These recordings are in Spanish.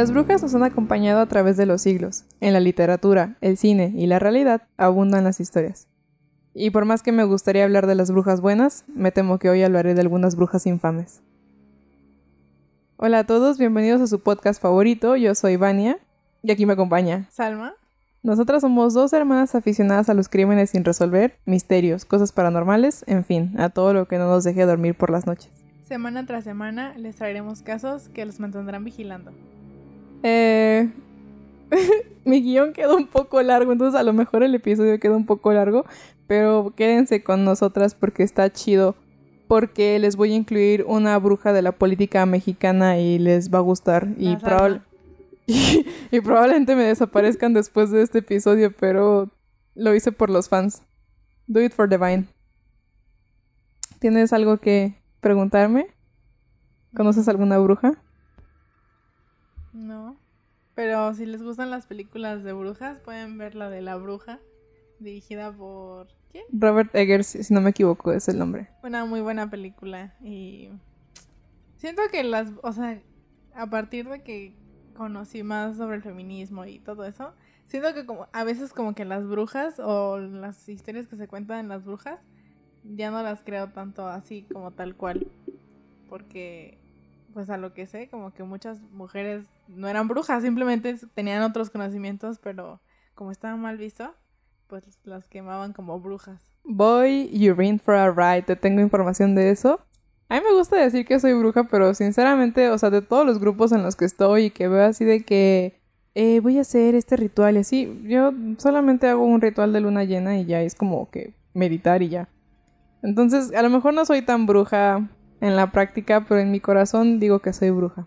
Las brujas nos han acompañado a través de los siglos. En la literatura, el cine y la realidad abundan las historias. Y por más que me gustaría hablar de las brujas buenas, me temo que hoy hablaré de algunas brujas infames. Hola a todos, bienvenidos a su podcast favorito. Yo soy Vania y aquí me acompaña Salma. Nosotras somos dos hermanas aficionadas a los crímenes sin resolver, misterios, cosas paranormales, en fin, a todo lo que no nos deje dormir por las noches. Semana tras semana les traeremos casos que los mantendrán vigilando. Eh, mi guion quedó un poco largo, entonces a lo mejor el episodio quedó un poco largo, pero quédense con nosotras porque está chido. Porque les voy a incluir una bruja de la política mexicana y les va a gustar. Y, probable y, probablemente me desaparezcan después de este episodio, pero lo hice por los fans. Do it for the vine. ¿Tienes algo que preguntarme? ¿Conoces alguna bruja? Pero si les gustan las películas de brujas, pueden ver la de La Bruja, dirigida por... ¿Quién? Robert Eggers, si no me equivoco, es el nombre. Una muy buena película y... Siento que las... O sea, a partir de que conocí más sobre el feminismo y todo eso, siento que como a veces como que las brujas o las historias que se cuentan en las brujas ya no las creo tanto así como tal cual. Porque pues a lo que sé, como que muchas mujeres no eran brujas, simplemente tenían otros conocimientos, pero como estaban mal visto, pues las quemaban como brujas. Boy, you're in for a ride, te tengo información de eso. A mí me gusta decir que soy bruja, pero sinceramente, o sea, de todos los grupos en los que estoy y que veo así de que eh, voy a hacer este ritual y así, yo solamente hago un ritual de luna llena y ya es como que meditar y ya. Entonces, a lo mejor no soy tan bruja en la práctica, pero en mi corazón digo que soy bruja.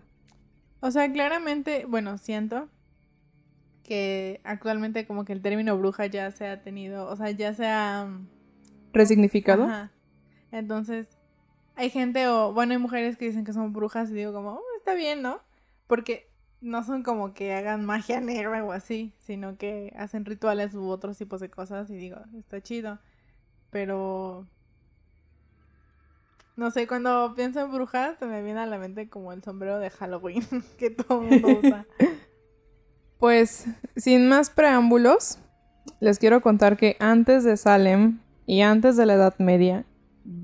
O sea, claramente, bueno, siento que actualmente como que el término bruja ya se ha tenido, o sea, ya se ha... Mm, ¿Resignificado? Ajá. Entonces, hay gente o, bueno, hay mujeres que dicen que son brujas y digo como, oh, está bien, ¿no? Porque no son como que hagan magia negra o así, sino que hacen rituales u otros tipos de cosas y digo, está chido. Pero no sé, cuando pienso en brujas, se me viene a la mente como el sombrero de Halloween que todo el mundo usa. Pues, sin más preámbulos, les quiero contar que antes de Salem y antes de la Edad Media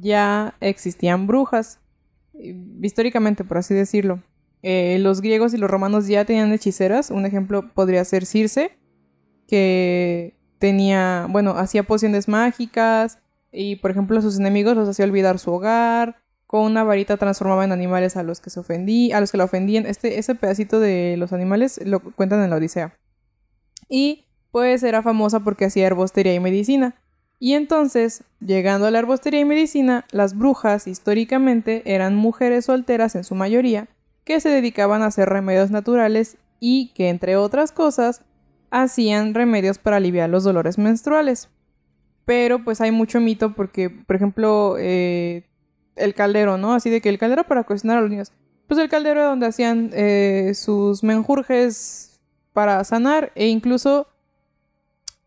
ya existían brujas, históricamente por así decirlo. Eh, los griegos y los romanos ya tenían hechiceras, un ejemplo podría ser Circe, que tenía, bueno, hacía pociones mágicas, y por ejemplo a sus enemigos los hacía olvidar su hogar, con una varita transformaba en animales a los que se ofendí, a los que la ofendían. Este, ese pedacito de los animales lo cuentan en la Odisea. Y pues era famosa porque hacía herbostería y medicina. Y entonces, llegando a la herbostería y medicina, las brujas históricamente eran mujeres solteras en su mayoría, que se dedicaban a hacer remedios naturales y que, entre otras cosas, hacían remedios para aliviar los dolores menstruales. Pero pues hay mucho mito porque, por ejemplo, eh, el caldero, ¿no? Así de que el caldero para cocinar a los niños. Pues el caldero donde hacían eh, sus menjurjes para sanar e incluso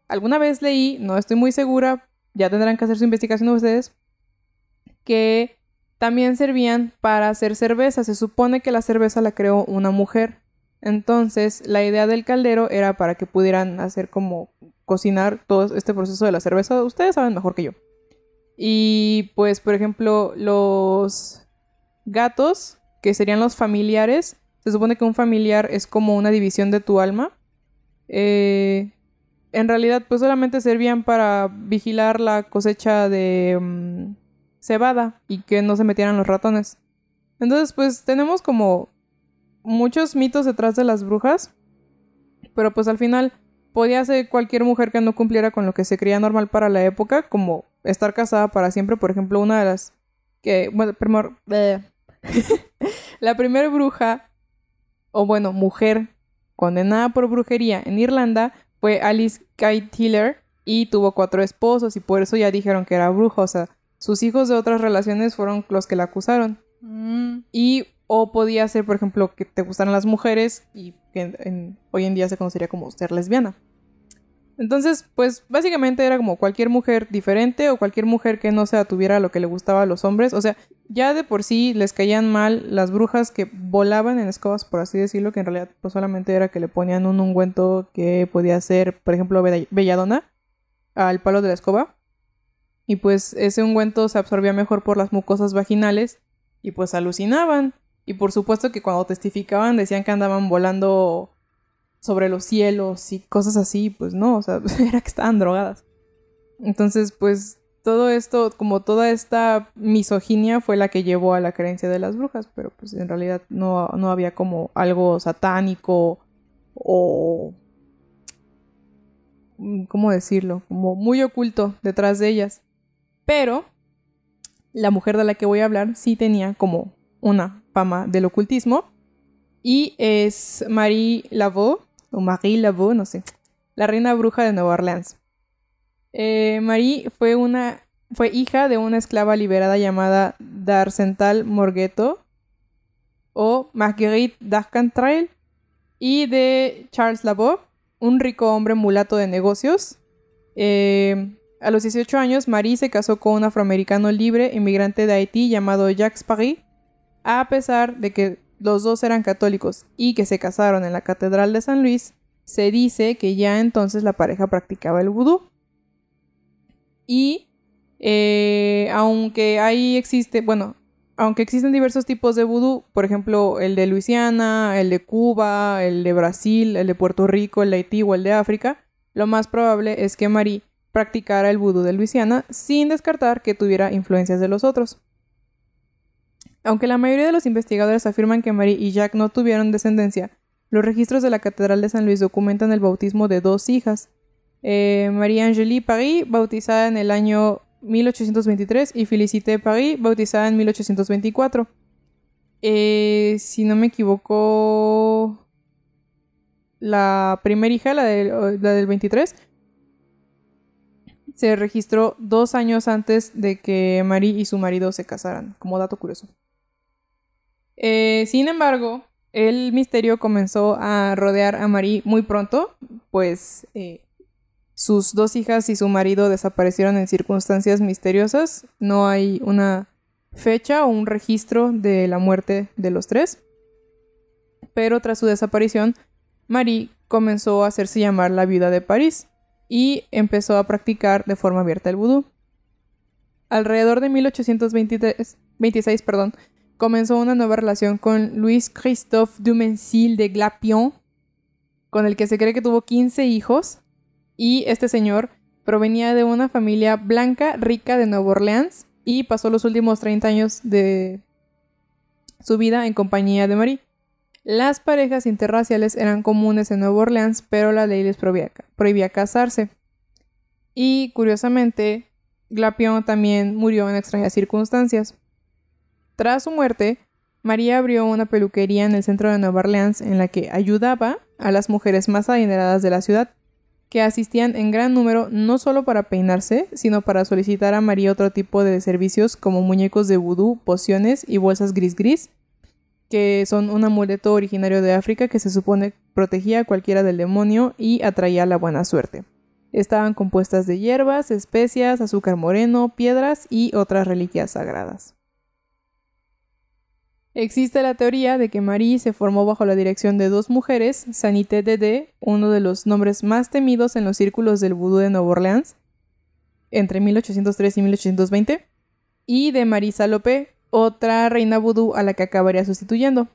alguna vez leí, no estoy muy segura, ya tendrán que hacer su investigación ustedes, que también servían para hacer cerveza. Se supone que la cerveza la creó una mujer. Entonces, la idea del caldero era para que pudieran hacer como cocinar todo este proceso de la cerveza. Ustedes saben mejor que yo. Y pues, por ejemplo, los gatos, que serían los familiares, se supone que un familiar es como una división de tu alma. Eh, en realidad, pues solamente servían para vigilar la cosecha de mm, cebada y que no se metieran los ratones. Entonces, pues tenemos como muchos mitos detrás de las brujas, pero pues al final podía ser cualquier mujer que no cumpliera con lo que se creía normal para la época, como estar casada para siempre, por ejemplo, una de las que, bueno, primero, la primera bruja, o bueno, mujer condenada por brujería en Irlanda fue Alice Guy Tiller y tuvo cuatro esposos y por eso ya dijeron que era bruja, o sea, sus hijos de otras relaciones fueron los que la acusaron. Mm. Y o podía ser, por ejemplo, que te gustaran las mujeres y que hoy en día se conocería como ser lesbiana. Entonces, pues básicamente era como cualquier mujer diferente o cualquier mujer que no se tuviera lo que le gustaba a los hombres. O sea, ya de por sí les caían mal las brujas que volaban en escobas, por así decirlo, que en realidad pues solamente era que le ponían un ungüento que podía ser, por ejemplo, belladona al palo de la escoba. Y pues ese ungüento se absorbía mejor por las mucosas vaginales y pues alucinaban. Y por supuesto que cuando testificaban decían que andaban volando sobre los cielos y cosas así, pues no, o sea, era que estaban drogadas. Entonces, pues todo esto, como toda esta misoginia fue la que llevó a la creencia de las brujas, pero pues en realidad no, no había como algo satánico o... ¿Cómo decirlo? Como muy oculto detrás de ellas. Pero la mujer de la que voy a hablar sí tenía como una fama del ocultismo y es Marie Laveau, o Marie Laveau, no sé, la reina bruja de Nueva Orleans. Eh, Marie fue una fue hija de una esclava liberada llamada Darcental Morghetto o Marguerite d'Arcantrail y de Charles Laveau, un rico hombre mulato de negocios. Eh, a los 18 años, Marie se casó con un afroamericano libre inmigrante de Haití llamado Jacques Paris, a pesar de que los dos eran católicos y que se casaron en la Catedral de San Luis, se dice que ya entonces la pareja practicaba el vudú. Y eh, aunque ahí existe, bueno, aunque existen diversos tipos de vudú, por ejemplo, el de Luisiana, el de Cuba, el de Brasil, el de Puerto Rico, el de Haití o el de África, lo más probable es que Marie practicara el vudú de Luisiana sin descartar que tuviera influencias de los otros. Aunque la mayoría de los investigadores afirman que Marie y Jack no tuvieron descendencia, los registros de la Catedral de San Luis documentan el bautismo de dos hijas. Eh, Marie-Angélie Paris, bautizada en el año 1823, y Félicité Paris, bautizada en 1824. Eh, si no me equivoco, la primera hija, la, la del 23, se registró dos años antes de que Marie y su marido se casaran, como dato curioso. Eh, sin embargo, el misterio comenzó a rodear a Marie muy pronto, pues eh, sus dos hijas y su marido desaparecieron en circunstancias misteriosas. No hay una fecha o un registro de la muerte de los tres. Pero tras su desaparición, Marie comenzó a hacerse llamar la viuda de París y empezó a practicar de forma abierta el vudú. Alrededor de 1826, perdón, comenzó una nueva relación con Louis Christophe Dumensil de Glapion, con el que se cree que tuvo 15 hijos, y este señor provenía de una familia blanca rica de Nueva Orleans y pasó los últimos 30 años de su vida en compañía de Marie. Las parejas interraciales eran comunes en Nueva Orleans, pero la ley les prohibía, prohibía casarse. Y curiosamente, Glapion también murió en extrañas circunstancias. Tras su muerte, María abrió una peluquería en el centro de Nueva Orleans en la que ayudaba a las mujeres más adineradas de la ciudad, que asistían en gran número no solo para peinarse, sino para solicitar a María otro tipo de servicios como muñecos de vudú, pociones y bolsas gris-gris, que son un amuleto originario de África que se supone protegía a cualquiera del demonio y atraía la buena suerte. Estaban compuestas de hierbas, especias, azúcar moreno, piedras y otras reliquias sagradas. Existe la teoría de que Marie se formó bajo la dirección de dos mujeres, Sanité Dede, uno de los nombres más temidos en los círculos del vudú de Nueva Orleans, entre 1803 y 1820, y de Marie Salopé, otra reina vudú a la que acabaría sustituyendo.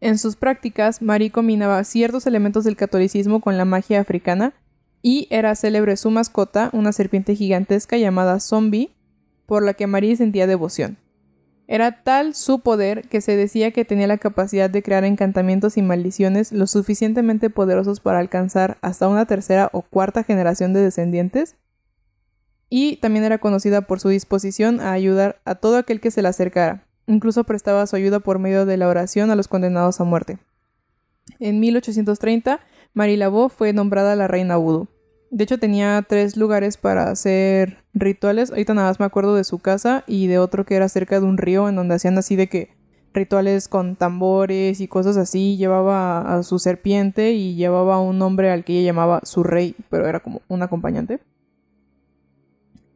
En sus prácticas, Marie combinaba ciertos elementos del catolicismo con la magia africana y era célebre su mascota, una serpiente gigantesca llamada Zombie, por la que Marie sentía devoción. Era tal su poder que se decía que tenía la capacidad de crear encantamientos y maldiciones lo suficientemente poderosos para alcanzar hasta una tercera o cuarta generación de descendientes. Y también era conocida por su disposición a ayudar a todo aquel que se le acercara. Incluso prestaba su ayuda por medio de la oración a los condenados a muerte. En 1830, Marie Laveau fue nombrada la reina Voodoo. De hecho, tenía tres lugares para hacer rituales. Ahorita nada más me acuerdo de su casa y de otro que era cerca de un río en donde hacían así de que rituales con tambores y cosas así. Llevaba a su serpiente y llevaba a un hombre al que ella llamaba su rey, pero era como un acompañante.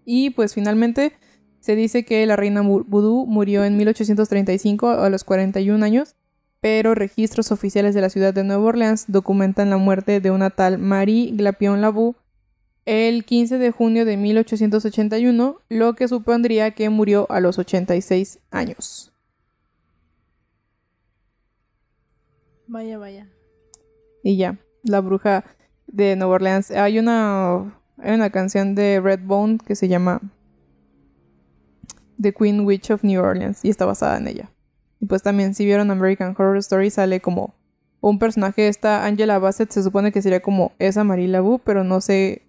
Y pues finalmente se dice que la reina vudú murió en 1835 a los 41 años, pero registros oficiales de la ciudad de Nueva Orleans documentan la muerte de una tal Marie Glapion Labou el 15 de junio de 1881, lo que supondría que murió a los 86 años. Vaya, vaya. Y ya, la bruja de Nueva Orleans. Hay una, hay una canción de Redbone que se llama The Queen Witch of New Orleans y está basada en ella. Y pues también si vieron American Horror Story sale como un personaje, esta Angela Bassett se supone que sería como esa Marie Laveau, pero no sé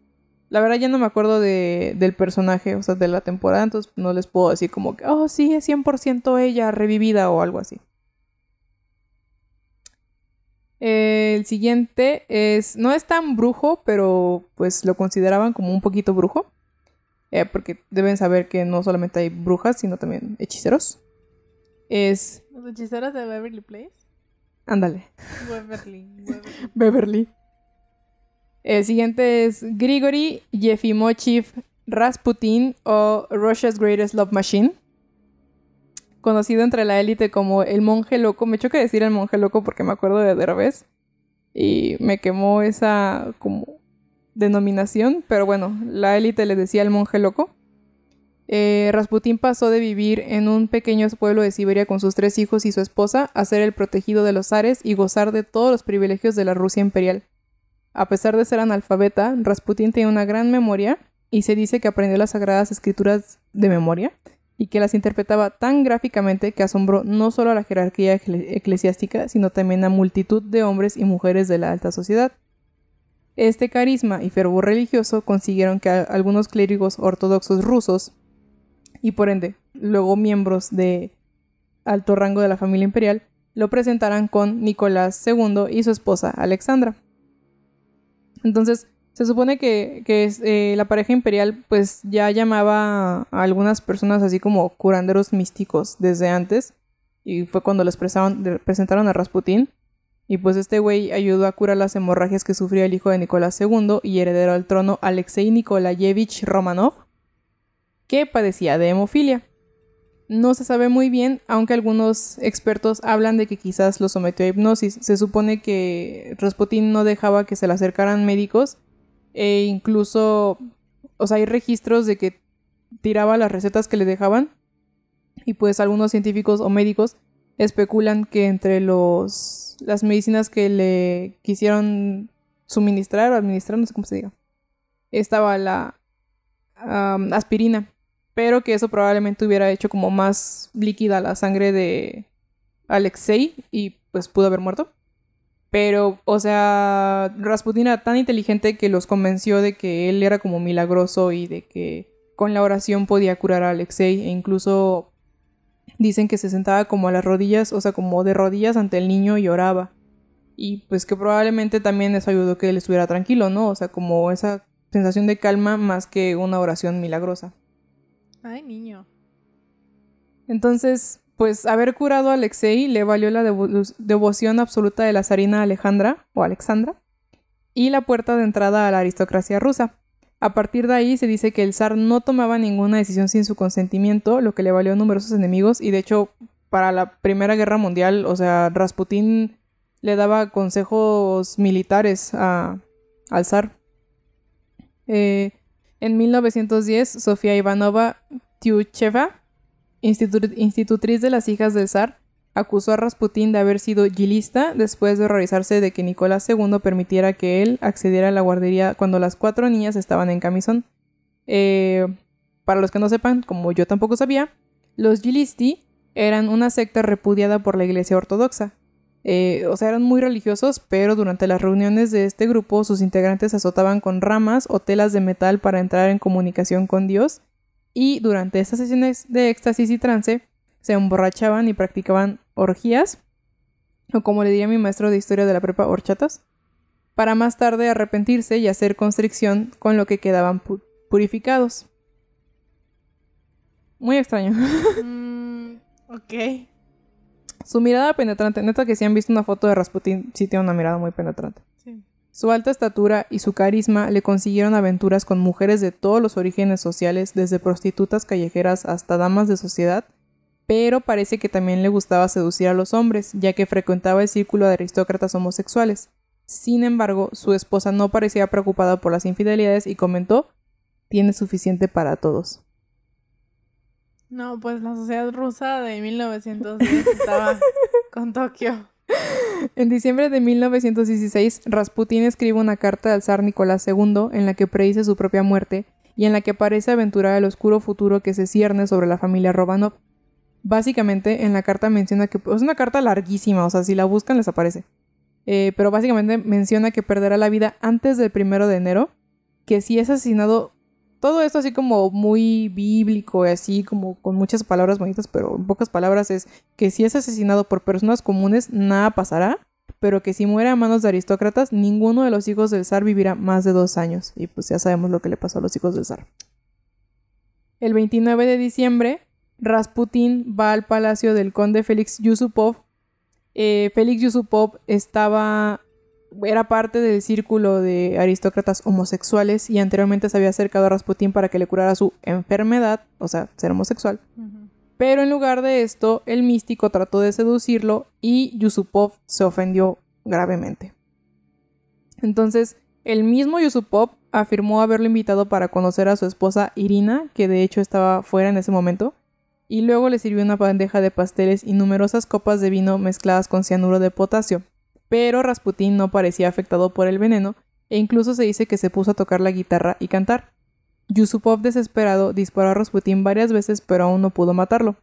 la verdad ya no me acuerdo de, del personaje, o sea, de la temporada, entonces no les puedo decir como que, oh, sí, es 100% ella revivida o algo así. El siguiente es, no es tan brujo, pero pues lo consideraban como un poquito brujo. Eh, porque deben saber que no solamente hay brujas, sino también hechiceros. Es... ¿Los hechiceros de Beverly Place? Ándale. Beverly. Beverly. El siguiente es Grigory Yefimochiv Rasputin o Russia's Greatest Love Machine. Conocido entre la élite como el monje loco. Me choca decir el monje loco porque me acuerdo de Derbez. Y me quemó esa como denominación. Pero bueno, la élite le decía el monje loco. Eh, Rasputin pasó de vivir en un pequeño pueblo de Siberia con sus tres hijos y su esposa a ser el protegido de los zares y gozar de todos los privilegios de la Rusia imperial. A pesar de ser analfabeta, Rasputin tiene una gran memoria y se dice que aprendió las sagradas escrituras de memoria y que las interpretaba tan gráficamente que asombró no solo a la jerarquía eclesiástica, sino también a multitud de hombres y mujeres de la alta sociedad. Este carisma y fervor religioso consiguieron que algunos clérigos ortodoxos rusos, y por ende luego miembros de alto rango de la familia imperial, lo presentaran con Nicolás II y su esposa Alexandra. Entonces, se supone que, eh, la pareja imperial pues ya llamaba a algunas personas así como curanderos místicos desde antes. Y fue cuando les presentaron a Rasputín. Y pues este güey ayudó a curar las hemorragias que sufría el hijo de Nicolás II y heredero al trono Alexei Nikolayevich Romanov, que padecía de hemofilia. No se sabe muy bien, aunque algunos expertos hablan de que quizás lo sometió a hipnosis. Se supone que Rasputin no dejaba que se le acercaran médicos e incluso, o sea, hay registros de que tiraba las recetas que le dejaban y pues algunos científicos o médicos especulan que entre los las medicinas que le quisieron suministrar o administrar, no sé cómo se diga, estaba la aspirina pero que eso probablemente hubiera hecho como más líquida la sangre de Alexei y pues pudo haber muerto. Pero, o sea, Rasputin era tan inteligente que los convenció de que él era como milagroso y de que con la oración podía curar a Alexei e incluso dicen que se sentaba como a las rodillas, o sea, como de rodillas ante el niño y oraba. Y pues que probablemente también eso ayudó que él estuviera tranquilo, ¿no? O sea, como esa sensación de calma más que una oración milagrosa. Ay, niño. Entonces, pues haber curado a Alexei le valió la devoción absoluta de la zarina Alejandra o Alexandra y la puerta de entrada a la aristocracia rusa. A partir de ahí se dice que el zar no tomaba ninguna decisión sin su consentimiento, lo que le valió numerosos enemigos y de hecho para la Primera Guerra Mundial, o sea, Rasputín le daba consejos militares a, al zar. Eh, en 1910, Sofía Ivanova Tiucheva, institutriz de las hijas del zar, acusó a Rasputín de haber sido gilista después de horrorizarse de que Nicolás II permitiera que él accediera a la guardería cuando las cuatro niñas estaban en camisón. Eh, para los que no sepan, como yo tampoco sabía, los gilisti eran una secta repudiada por la Iglesia Ortodoxa. Eh, o sea, eran muy religiosos, pero durante las reuniones de este grupo sus integrantes azotaban con ramas o telas de metal para entrar en comunicación con Dios y durante estas sesiones de éxtasis y trance se emborrachaban y practicaban orgías, o como le diría mi maestro de historia de la prepa, horchatas, para más tarde arrepentirse y hacer constricción con lo que quedaban purificados. Muy extraño. Mm, ok. Su mirada penetrante, neta que si han visto una foto de Rasputin, sí tiene una mirada muy penetrante. Sí. Su alta estatura y su carisma le consiguieron aventuras con mujeres de todos los orígenes sociales, desde prostitutas callejeras hasta damas de sociedad, pero parece que también le gustaba seducir a los hombres, ya que frecuentaba el círculo de aristócratas homosexuales. Sin embargo, su esposa no parecía preocupada por las infidelidades y comentó, tiene suficiente para todos. No, pues la sociedad rusa de 1910 estaba con Tokio. En diciembre de 1916, Rasputin escribe una carta al zar Nicolás II en la que predice su propia muerte y en la que parece aventurar el oscuro futuro que se cierne sobre la familia Romanov. Básicamente, en la carta menciona que es una carta larguísima, o sea, si la buscan les aparece. Eh, pero básicamente menciona que perderá la vida antes del primero de enero, que si es asesinado todo esto así como muy bíblico así como con muchas palabras bonitas, pero en pocas palabras es que si es asesinado por personas comunes, nada pasará, pero que si muere a manos de aristócratas, ninguno de los hijos del zar vivirá más de dos años. Y pues ya sabemos lo que le pasó a los hijos del zar. El 29 de diciembre, Rasputin va al palacio del conde Félix Yusupov. Eh, Félix Yusupov estaba era parte del círculo de aristócratas homosexuales y anteriormente se había acercado a Rasputín para que le curara su enfermedad, o sea, ser homosexual. Pero en lugar de esto, el místico trató de seducirlo y Yusupov se ofendió gravemente. Entonces, el mismo Yusupov afirmó haberlo invitado para conocer a su esposa Irina, que de hecho estaba fuera en ese momento, y luego le sirvió una bandeja de pasteles y numerosas copas de vino mezcladas con cianuro de potasio pero Rasputín no parecía afectado por el veneno e incluso se dice que se puso a tocar la guitarra y cantar. Yusupov desesperado disparó a Rasputín varias veces pero aún no pudo matarlo.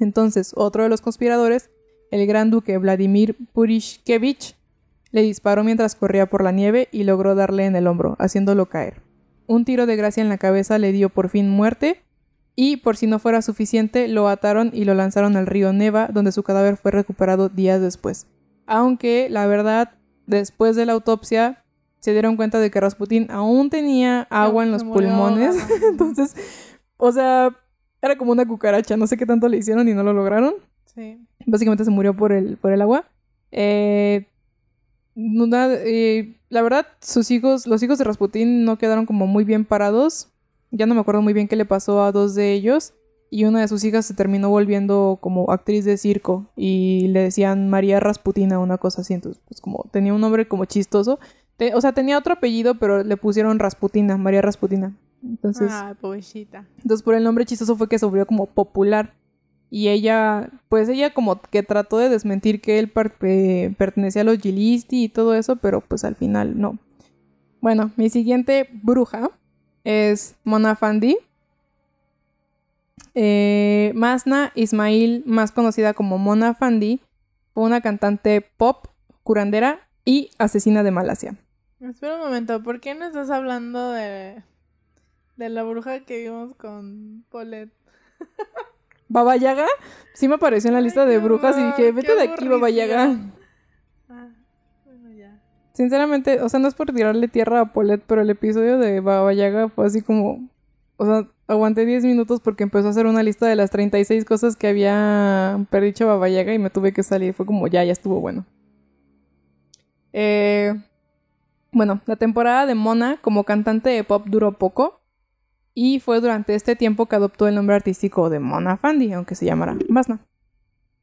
Entonces, otro de los conspiradores, el gran duque Vladimir Purishkevich, le disparó mientras corría por la nieve y logró darle en el hombro, haciéndolo caer. Un tiro de gracia en la cabeza le dio por fin muerte, y por si no fuera suficiente, lo ataron y lo lanzaron al río Neva, donde su cadáver fue recuperado días después. Aunque la verdad, después de la autopsia, se dieron cuenta de que Rasputin aún tenía agua en los pulmones. Entonces, o sea, era como una cucaracha. No sé qué tanto le hicieron y no lo lograron. Sí. Básicamente se murió por el, por el agua. Eh, eh, la verdad, sus hijos, los hijos de Rasputin no quedaron como muy bien parados. Ya no me acuerdo muy bien qué le pasó a dos de ellos y una de sus hijas se terminó volviendo como actriz de circo y le decían María Rasputina, una cosa así, entonces pues como tenía un nombre como chistoso, o sea, tenía otro apellido, pero le pusieron Rasputina, María Rasputina. Entonces, ah, pobrecita. Entonces por el nombre chistoso fue que se volvió como popular y ella, pues ella como que trató de desmentir que él pertenecía a los Gilisti y todo eso, pero pues al final no. Bueno, mi siguiente bruja es Mona Fandi eh, Masna Ismail, más conocida como Mona Fandi, fue una cantante pop, curandera y asesina de Malasia. Espera un momento, ¿por qué no estás hablando de, de la bruja que vimos con Paulette? ¿Baba Yaga? Sí me apareció en la lista de brujas y dije, vete de aquí, Baba Yaga. Ah, bueno, ya. Sinceramente, o sea, no es por tirarle tierra a Paulette, pero el episodio de Baba Yaga fue así como... O sea, aguanté 10 minutos porque empezó a hacer una lista de las 36 cosas que había perdido Baba Yaga y me tuve que salir. Fue como, ya, ya estuvo bueno. Eh, bueno, la temporada de Mona como cantante de pop duró poco. Y fue durante este tiempo que adoptó el nombre artístico de Mona Fandi, aunque se llamara Masna,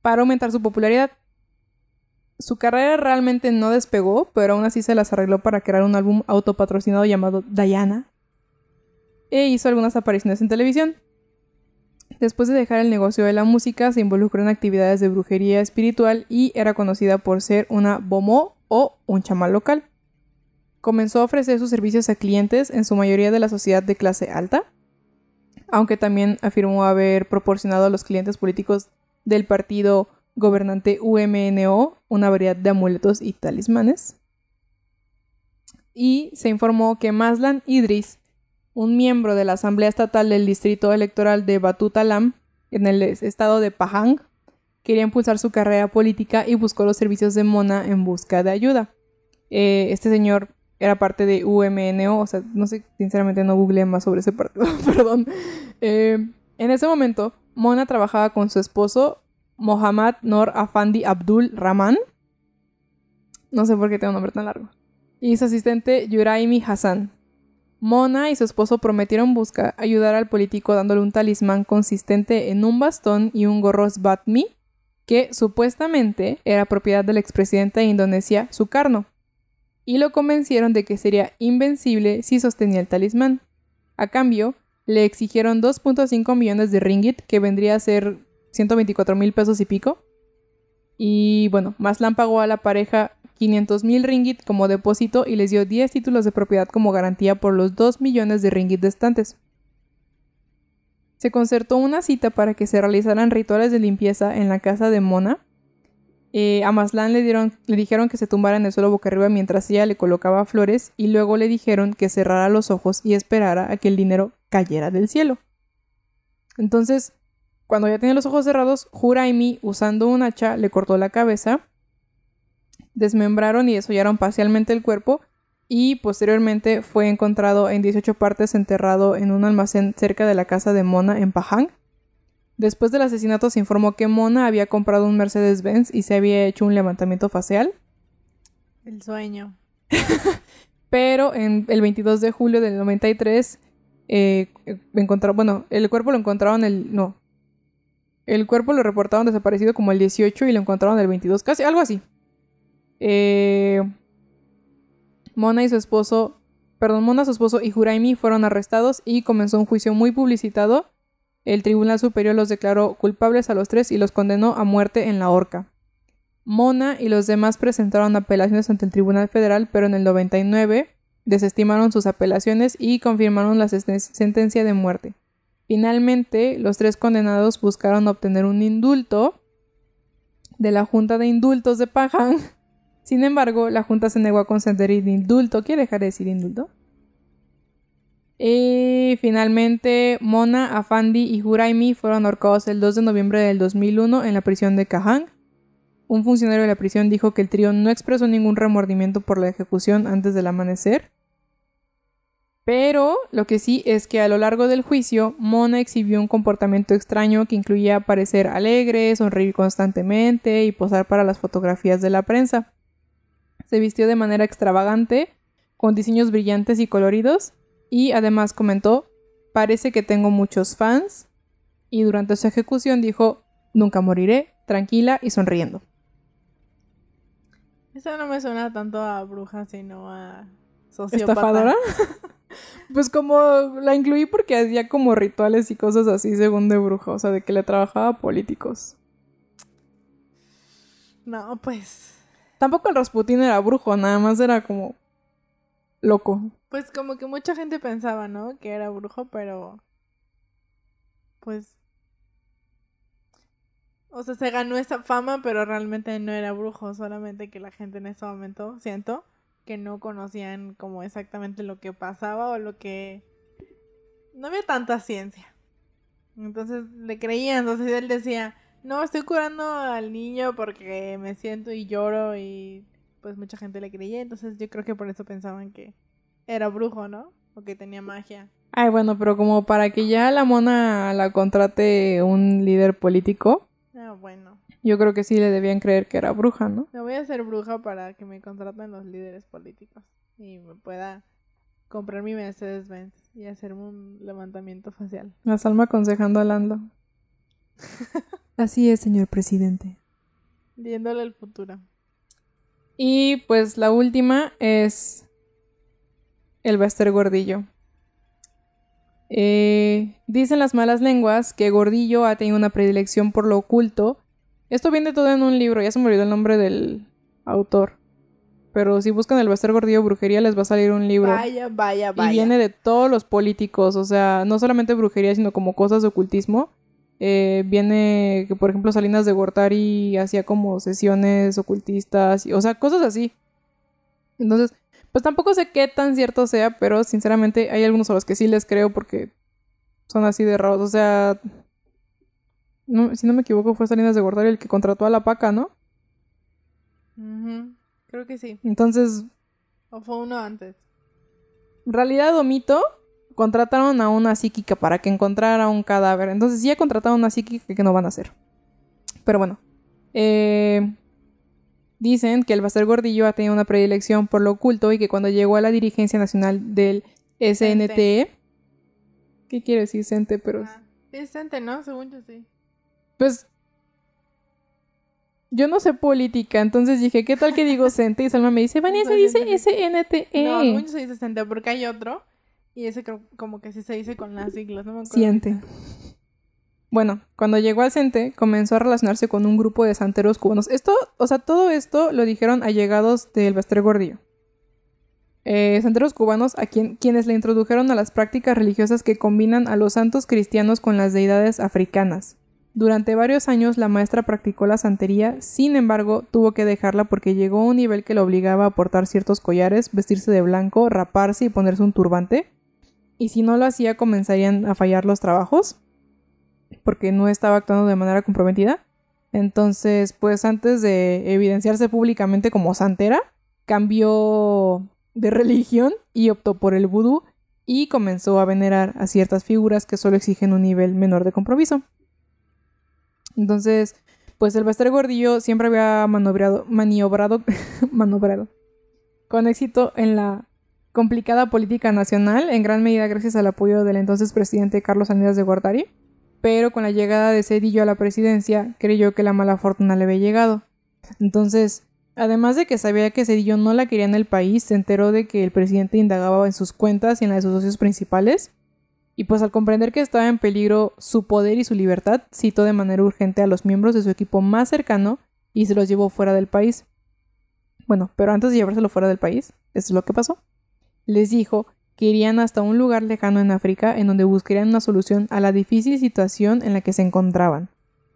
para aumentar su popularidad. Su carrera realmente no despegó, pero aún así se las arregló para crear un álbum autopatrocinado llamado Diana, e hizo algunas apariciones en televisión. Después de dejar el negocio de la música, se involucró en actividades de brujería espiritual y era conocida por ser una bomo o un chamal local. Comenzó a ofrecer sus servicios a clientes, en su mayoría de la sociedad de clase alta, aunque también afirmó haber proporcionado a los clientes políticos del partido gobernante UMNO una variedad de amuletos y talismanes. Y se informó que Maslan Idris un miembro de la Asamblea Estatal del Distrito Electoral de Batutalam, en el estado de Pahang, quería impulsar su carrera política y buscó los servicios de Mona en busca de ayuda. Eh, este señor era parte de UMNO, o sea, no sé, sinceramente no googleé más sobre ese partido, perdón. Eh, en ese momento, Mona trabajaba con su esposo, Mohammad Nor Afandi Abdul Rahman. No sé por qué tengo un nombre tan largo. Y su asistente Yuraimi Hassan. Mona y su esposo prometieron buscar ayudar al político dándole un talismán consistente en un bastón y un gorro Sbatmi, que supuestamente era propiedad del expresidente de Indonesia, Sukarno, y lo convencieron de que sería invencible si sostenía el talismán. A cambio, le exigieron 2.5 millones de ringgit, que vendría a ser 124 mil pesos y pico. Y bueno, Maslan pagó a la pareja 500 mil ringgit como depósito y les dio 10 títulos de propiedad como garantía por los 2 millones de ringgit restantes. Se concertó una cita para que se realizaran rituales de limpieza en la casa de Mona. Eh, a Maslan le, le dijeron que se tumbara en el suelo boca arriba mientras ella le colocaba flores y luego le dijeron que cerrara los ojos y esperara a que el dinero cayera del cielo. Entonces, cuando ya tenía los ojos cerrados, Juraimi, usando un hacha, le cortó la cabeza desmembraron y desollaron parcialmente el cuerpo y posteriormente fue encontrado en 18 partes enterrado en un almacén cerca de la casa de Mona en Pahang. Después del asesinato se informó que Mona había comprado un Mercedes-Benz y se había hecho un levantamiento facial. El sueño. Pero en el 22 de julio del 93 eh, encontraron, bueno, el cuerpo lo encontraron el, no, el cuerpo lo reportaron desaparecido como el 18 y lo encontraron el 22, casi algo así. Eh, Mona y su esposo, perdón, Mona, su esposo y Juraimi fueron arrestados y comenzó un juicio muy publicitado. El Tribunal Superior los declaró culpables a los tres y los condenó a muerte en la horca. Mona y los demás presentaron apelaciones ante el Tribunal Federal, pero en el 99 desestimaron sus apelaciones y confirmaron la sentencia de muerte. Finalmente, los tres condenados buscaron obtener un indulto de la Junta de Indultos de Pahang sin embargo, la Junta se negó a conceder el indulto. ¿Quiere dejar de decir indulto? Y finalmente, Mona, Afandi y Juraimi fueron ahorcados el 2 de noviembre del 2001 en la prisión de Kahang. Un funcionario de la prisión dijo que el trío no expresó ningún remordimiento por la ejecución antes del amanecer. Pero lo que sí es que a lo largo del juicio, Mona exhibió un comportamiento extraño que incluía parecer alegre, sonreír constantemente y posar para las fotografías de la prensa se vistió de manera extravagante, con diseños brillantes y coloridos, y además comentó, parece que tengo muchos fans, y durante su ejecución dijo, nunca moriré, tranquila y sonriendo. Esa no me suena tanto a bruja, sino a sociópata. ¿Estafadora? pues como la incluí porque hacía como rituales y cosas así según de bruja, o sea, de que le trabajaba a políticos. No, pues Tampoco el Rasputín era brujo, nada más era como loco. Pues como que mucha gente pensaba, ¿no? Que era brujo, pero pues o sea, se ganó esa fama, pero realmente no era brujo, solamente que la gente en ese momento, siento, que no conocían como exactamente lo que pasaba o lo que... No había tanta ciencia. Entonces le creían, entonces él decía, no, estoy curando al niño porque me siento y lloro y pues mucha gente le creía, entonces yo creo que por eso pensaban que era brujo, ¿no? O que tenía magia. Ay, bueno, pero como para que ya la mona la contrate un líder político. Ah, bueno. Yo creo que sí le debían creer que era bruja, ¿no? Me voy a hacer bruja para que me contraten los líderes políticos y me pueda comprar mi Mercedes Benz y hacerme un levantamiento facial. La Salma aconsejando a Lando. Así es, señor presidente. Viéndole el futuro. Y pues la última es el Bester Gordillo. Eh, dicen las malas lenguas que Gordillo ha tenido una predilección por lo oculto. Esto viene todo en un libro, ya se me olvidó el nombre del autor. Pero si buscan el Bester Gordillo Brujería les va a salir un libro. Vaya, vaya, vaya. Y viene de todos los políticos, o sea, no solamente brujería, sino como cosas de ocultismo. Eh, viene que, por ejemplo, Salinas de Gortari hacía como sesiones ocultistas, y, o sea, cosas así. Entonces, pues tampoco sé qué tan cierto sea, pero sinceramente hay algunos a los que sí les creo porque son así de raros. O sea, si no me equivoco, fue Salinas de Gortari el que contrató a la paca, ¿no? Creo que sí. Entonces. ¿O fue uno antes? Realidad o mito, contrataron a una psíquica para que encontrara un cadáver. Entonces, si ya contrataron a una psíquica, ¿qué no van a hacer? Pero bueno. Eh, dicen que el Bastar Gordillo ha tenido una predilección por lo oculto y que cuando llegó a la dirigencia nacional del SNTE. ¿Qué quiere decir CENTE? Pero. Ah, es Sente, ¿no? Según yo sí. Pues. Yo no sé política, entonces dije, ¿qué tal que digo CENTE? Y Salma me dice, Vania, se dice SNTE. No, según yo se dice Sente porque hay otro. Y ese creo como que sí se dice con las siglas, no me acuerdo. Siente. Bueno, cuando llegó al CENTE, comenzó a relacionarse con un grupo de santeros cubanos. Esto, o sea, todo esto lo dijeron allegados del Baster Gordillo. Eh, santeros cubanos a quien, quienes le introdujeron a las prácticas religiosas que combinan a los santos cristianos con las deidades africanas. Durante varios años la maestra practicó la santería, sin embargo tuvo que dejarla porque llegó a un nivel que le obligaba a portar ciertos collares, vestirse de blanco, raparse y ponerse un turbante. Y si no lo hacía comenzarían a fallar los trabajos porque no estaba actuando de manera comprometida. Entonces, pues antes de evidenciarse públicamente como santera, cambió de religión y optó por el vudú y comenzó a venerar a ciertas figuras que solo exigen un nivel menor de compromiso. Entonces, pues el Bester Gordillo siempre había maniobrado, maniobrado, manobrado con éxito en la complicada política nacional, en gran medida gracias al apoyo del entonces presidente Carlos Aníbal de Gortari, pero con la llegada de Cedillo a la presidencia creyó que la mala fortuna le había llegado. Entonces, Además de que sabía que Cedillo no la quería en el país, se enteró de que el presidente indagaba en sus cuentas y en las de sus socios principales. Y pues al comprender que estaba en peligro su poder y su libertad, citó de manera urgente a los miembros de su equipo más cercano y se los llevó fuera del país. Bueno, pero antes de llevárselo fuera del país, esto es lo que pasó. Les dijo que irían hasta un lugar lejano en África en donde buscarían una solución a la difícil situación en la que se encontraban.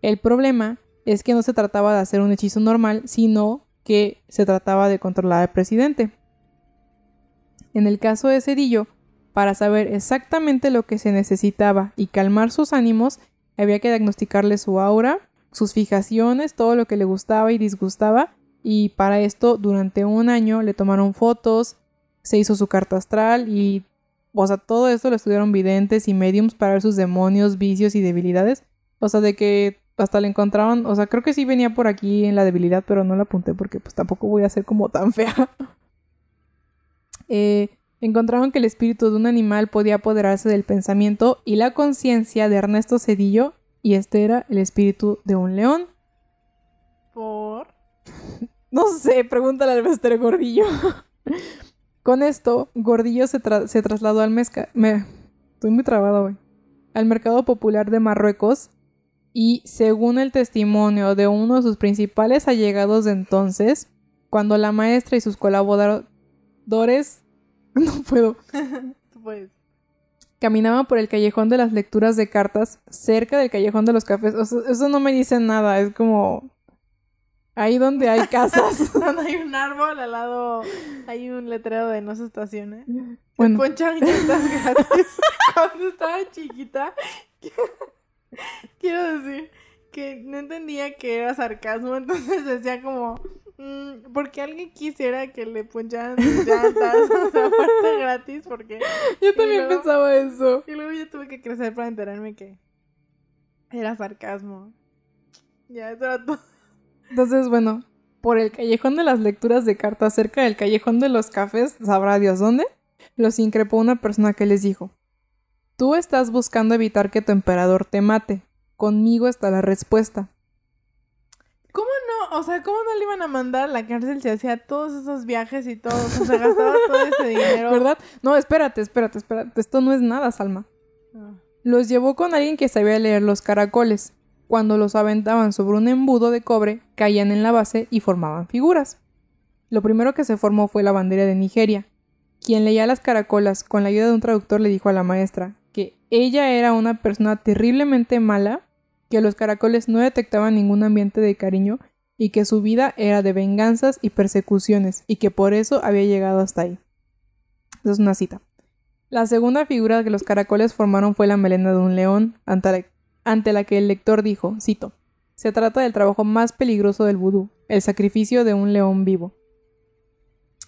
El problema es que no se trataba de hacer un hechizo normal, sino que se trataba de controlar al presidente. En el caso de Cedillo, para saber exactamente lo que se necesitaba y calmar sus ánimos, había que diagnosticarle su aura, sus fijaciones, todo lo que le gustaba y disgustaba, y para esto durante un año le tomaron fotos, se hizo su carta astral y, o sea, todo esto lo estudiaron videntes y mediums para ver sus demonios, vicios y debilidades, o sea, de que hasta le encontraban, o sea, creo que sí venía por aquí en la debilidad, pero no la apunté porque pues tampoco voy a ser como tan fea. eh, encontraron que el espíritu de un animal podía apoderarse del pensamiento y la conciencia de Ernesto Cedillo, y este era el espíritu de un león. ¿Por? no sé, pregúntale al Bester Gordillo. Con esto, Gordillo se, se trasladó al mezca... Me... Estoy muy trabado hoy. Al mercado popular de Marruecos y según el testimonio de uno de sus principales allegados de entonces, cuando la maestra y sus colaboradores no puedo pues. caminaban por el callejón de las lecturas de cartas cerca del callejón de los cafés. eso no me dice nada, es como ahí donde hay casas. donde hay un árbol, al lado hay un letrero de no se estacione. Bueno. ponchan gratis. Cuando estaba chiquita Quiero decir que no entendía que era sarcasmo, entonces decía como, mmm, porque alguien quisiera que le poncharan sus llantas, o sea, aparte gratis, porque... Yo también pensaba eso. Y luego yo tuve que crecer para enterarme que era sarcasmo. Ya, eso era todo. Entonces, bueno, por el callejón de las lecturas de cartas cerca del callejón de los cafés, sabrá Dios dónde, los increpó una persona que les dijo, Tú estás buscando evitar que tu emperador te mate. Conmigo está la respuesta. ¿Cómo no? O sea, ¿cómo no le iban a mandar a la cárcel si hacía todos esos viajes y todo? O sea, se gastaba todo ese dinero. ¿Verdad? No, espérate, espérate, espérate. Esto no es nada, Salma. Ah. Los llevó con alguien que sabía leer los caracoles. Cuando los aventaban sobre un embudo de cobre, caían en la base y formaban figuras. Lo primero que se formó fue la bandera de Nigeria. Quien leía las caracolas con la ayuda de un traductor le dijo a la maestra, ella era una persona terriblemente mala, que los caracoles no detectaban ningún ambiente de cariño y que su vida era de venganzas y persecuciones y que por eso había llegado hasta ahí. Esa es una cita. La segunda figura que los caracoles formaron fue la melena de un león, ante ante la que el lector dijo, cito, se trata del trabajo más peligroso del vudú, el sacrificio de un león vivo.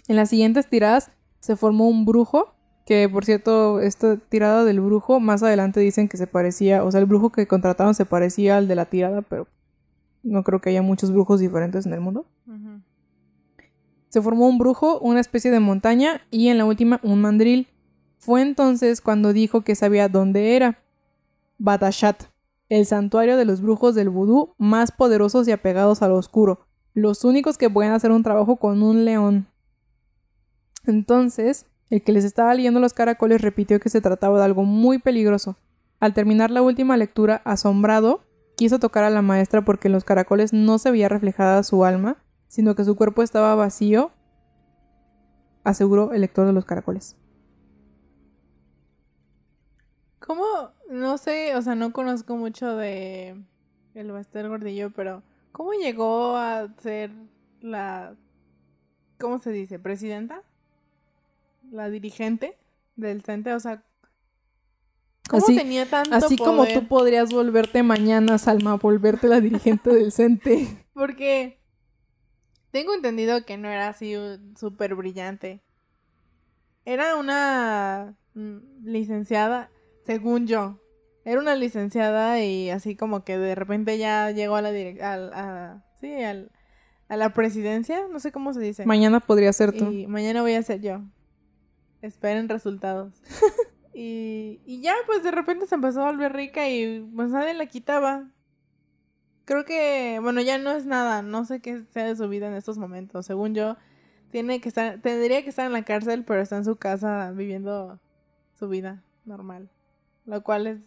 En las siguientes tiradas se formó un brujo que por cierto, esta tirada del brujo, más adelante dicen que se parecía, o sea, el brujo que contrataron se parecía al de la tirada, pero no creo que haya muchos brujos diferentes en el mundo. Se formó un brujo, una especie de montaña y en la última un mandril. Fue entonces cuando dijo que sabía dónde era. Batashat, el santuario de los brujos del vudú más poderosos y apegados al oscuro, los únicos que pueden hacer un trabajo con un león. Entonces, el que les estaba leyendo los caracoles repitió que se trataba de algo muy peligroso. Al terminar la última lectura, asombrado, quiso tocar a la maestra porque en los caracoles no se veía reflejada su alma, sino que su cuerpo estaba vacío, aseguró el lector de los caracoles. ¿Cómo? No sé, o sea, no conozco mucho de el Baster Gordillo, pero ¿cómo llegó a ser la, ¿cómo se dice? ¿Presidenta? ¿La dirigente del CENTE? O sea, ¿cómo Así- tenía tanto Así como tú podrías volverte mañana, Salma, volverte la dirigente del CENTE. Porque tengo entendido que no era así súper brillante. Era una mm, licenciada, según yo. Era una licenciada y así como que de repente ya llegó a la direc- al- a, sí, al- a la presidencia, no sé cómo se dice. Mañana podría ser tú. Y mañana voy a ser yo. Esperen resultados. y, y ya, pues de repente se empezó a volver rica y pues nadie la quitaba. Creo que, bueno, ya no es nada. No sé qué sea de su vida en estos momentos. Según yo, tiene que estar, tendría que estar en la cárcel, pero está en su casa viviendo su vida normal. Lo cual es...